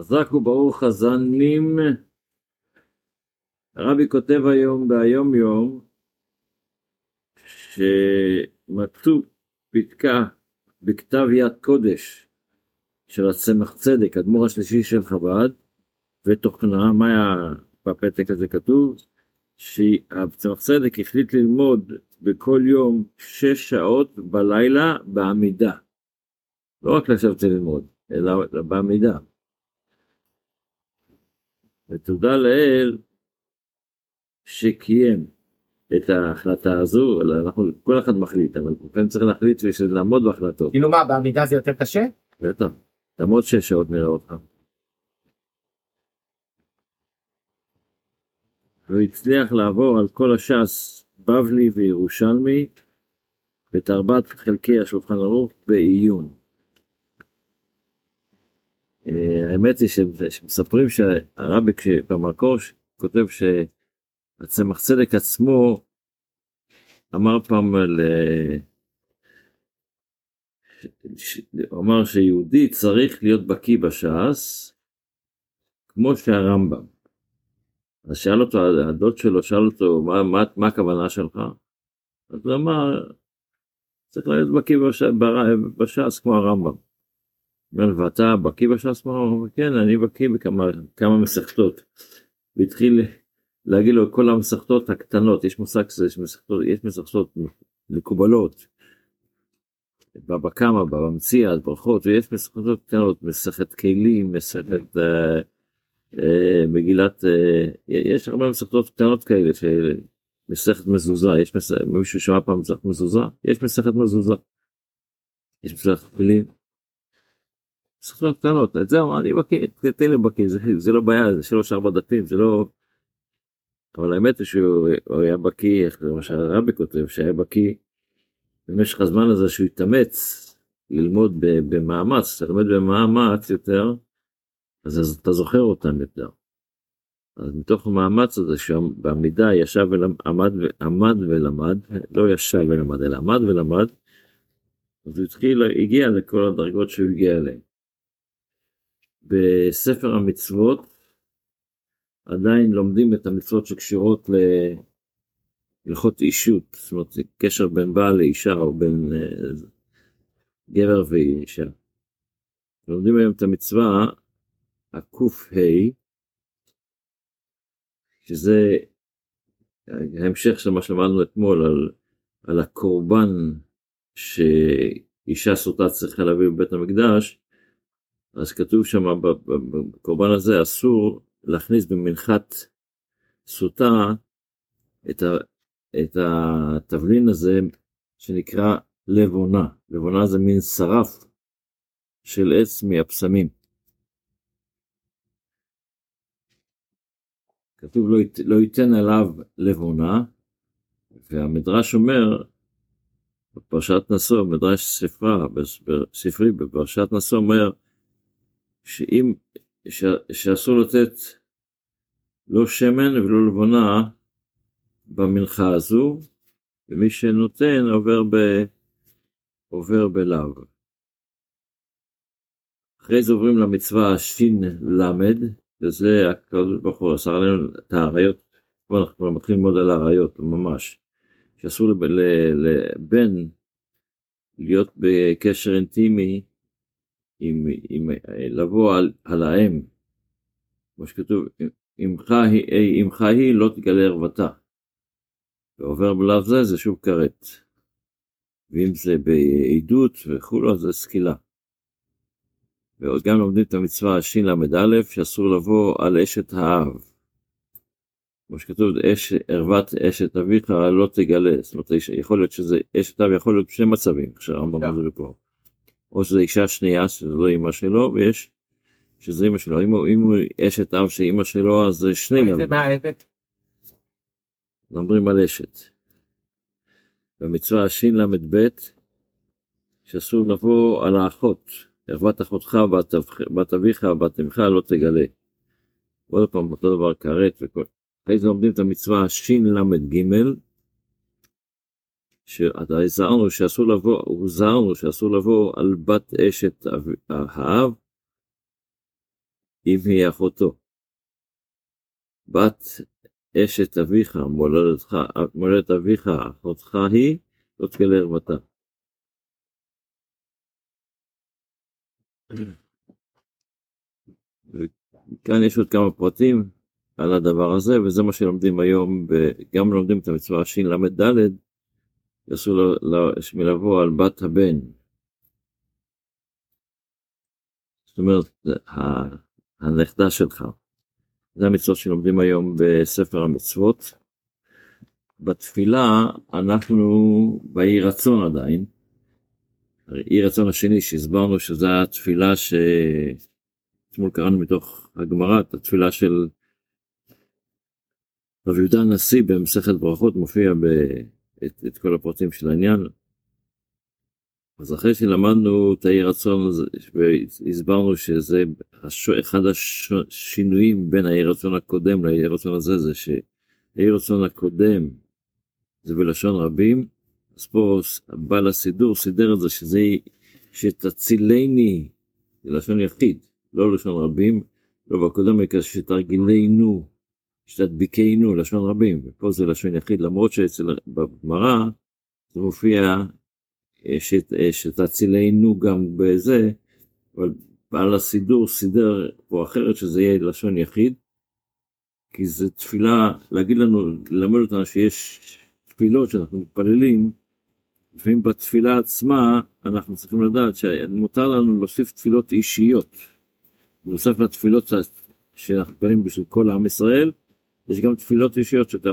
חזק וברוך הזנים. הרבי כותב היום ביום יום שמצאו פתקה בכתב יד קודש של הצמח צדק, אדמו"ר השלישי של חב"ד, ותוכנה, מה היה בפתק הזה כתוב? שהצמח צדק החליט ללמוד בכל יום שש שעות בלילה בעמידה. לא רק לשבת ללמוד, אלא בעמידה. ותודה לאל שקיים את ההחלטה הזו, אלא אנחנו, כל אחד מחליט, אבל כולכם צריך להחליט בשביל לעמוד בהחלטות. כאילו מה, בעמידה זה יותר קשה? בטח, תעמוד שש שעות נראה אותך. והוא הצליח לעבור על כל הש"ס, בבלי וירושלמי, ואת ארבעת חלקי השולחן ערוך בעיון. אה, האמת היא שמספרים שהרבי במקור כותב שהצמח צדק עצמו אמר פעם על... הוא אמר שיהודי צריך להיות בקיא בש"ס כמו שהרמב"ם. אז שאל אותו, הדוד שלו שאל אותו, מה, מה, מה הכוונה שלך? אז הוא אמר, צריך להיות בקיא בש"ס כמו הרמב"ם. אומר, ואתה בקיא בש"ס? כן, אני בקיא בכמה מסכתות. והתחיל להגיד לו כל המסכתות הקטנות, יש מושג כזה, יש מסכתות, יש מסכתות מקובלות. בבא קמא, במציאה, ברכות, ויש מסכתות קטנות, מסכת כלים, מסכת אה, אה, מגילת, אה, יש הרבה מסכתות קטנות כאלה, מסכת מזוזה, יש מסכת, מישהו שמע פעם מסכת מזוזה? יש מסכת מזוזה. יש מסכת כלים. ספרות קטנות, את זה אני בקיא, תן לי בקיא, זה, זה לא בעיה, זה שלוש ארבע דפים, זה לא... אבל האמת היא שהוא היה בקיא, איך זה מה שהרבי כותב, שהיה בקיא במשך הזמן הזה שהוא התאמץ ללמוד במאמץ, אתה לומד במאמץ יותר, אז אתה זוכר אותם יותר. אז מתוך המאמץ הזה שם בעמידה ישב ועמד עמד ולמד, לא ישב ולמד, אלא עמד ולמד, אז הוא התחיל, הגיע לכל הדרגות שהוא הגיע אליהן. בספר המצוות עדיין לומדים את המצוות שקשורות להלכות אישות, זאת אומרת קשר בין בעל לאישה או בין uh, גבר ואישה. לומדים היום את המצווה הק"ה, שזה ההמשך של מה שלמדנו אתמול על, על הקורבן שאישה סוטה צריכה להביא בבית המקדש, אז כתוב שם בקורבן הזה אסור להכניס במנחת סוטה את, ה, את התבלין הזה שנקרא לבונה. לבונה זה מין שרף של עץ מהפסמים. כתוב לא, לא ייתן עליו לבונה, והמדרש אומר, בפרשת נשוא, מדרש ספרה, ספרי בפרשת נשוא אומר, שאם, ש, שאסור לתת לא שמן ולא לבונה במנחה הזו, ומי שנותן עובר, ב, עובר בלאו. אחרי זה עוברים למצווה ש"ל, וזה הקדוש ברוך הוא אסר עלינו את האריות, כבר אנחנו כבר מתחילים ללמוד על האריות ממש, שאסור לבן להיות בקשר אינטימי עם, עם, לבוא על, על האם, כמו שכתוב, עמך היא, היא לא תגלה ערוותה. ועובר בלאו זה זה שוב כרת. ואם זה בעדות וכולו זה סקילה. ועוד גם לומדים את המצווה של"א שאסור לבוא על אשת האב. כמו שכתוב, אש, ערוות אשת אביך לא תגלה, זאת אומרת יכול להיות שזה אשת אב יכול להיות בשני מצבים, כשהרמב"ם yeah. זה פה. או שזו אישה שנייה שזו לא אימא שלו, ויש שזה אימא שלו. אם הוא, אם הוא אשת אב של אימא שלו, אז זה שני גברים. מדברים על אשת. במצווה השל"ב, שאסור לבוא על האחות, ערוות אחותך, בת אביך, בת אמך לא תגלה. עוד פעם, אותו דבר כרת וכל. אחרי זה לומדים את המצווה השל"ג, שהזהרנו שאסור לבוא, הוזהרנו שאסור לבוא על בת אשת האב, אם היא אחותו. בת אשת אביך, מולדתך, מולדת אביך, אחותך היא, לא תקל לערוותה. וכאן יש עוד כמה פרטים על הדבר הזה, וזה מה שלומדים היום, וגם לומדים את המצווה של"ד, יעשו מלבוא על בת הבן. זאת אומרת, הנכדה שלך. זה המצוות שלומדים היום בספר המצוות. בתפילה אנחנו באי רצון עדיין. אי רצון השני שהסברנו שזו התפילה שאתמול קראנו מתוך הגמרא, את התפילה של רב יהודה הנשיא במסכת ברכות מופיע ב... את, את כל הפרטים של העניין. אז אחרי שלמדנו את האי רצון והסברנו שזה אחד השינויים בין האי רצון הקודם לאי רצון הזה זה שהאי רצון הקודם זה בלשון רבים אז פה בעל הסידור סידר את זה שזה שתצילני זה לשון יחיד לא לשון רבים לא בקודם שתרגילנו שתדביקנו לשון רבים ופה זה לשון יחיד למרות שאצל בגמרא זה מופיע אה, שתצילנו גם בזה, אבל בעל הסידור סידר פה אחרת שזה יהיה לשון יחיד, כי זה תפילה, להגיד לנו, ללמד אותנו שיש תפילות שאנחנו מתפללים, לפעמים בתפילה עצמה אנחנו צריכים לדעת שמותר לנו להוסיף תפילות אישיות. בנוסף לתפילות שאנחנו מתפללים בשביל כל עם ישראל, יש גם תפילות אישיות שאתה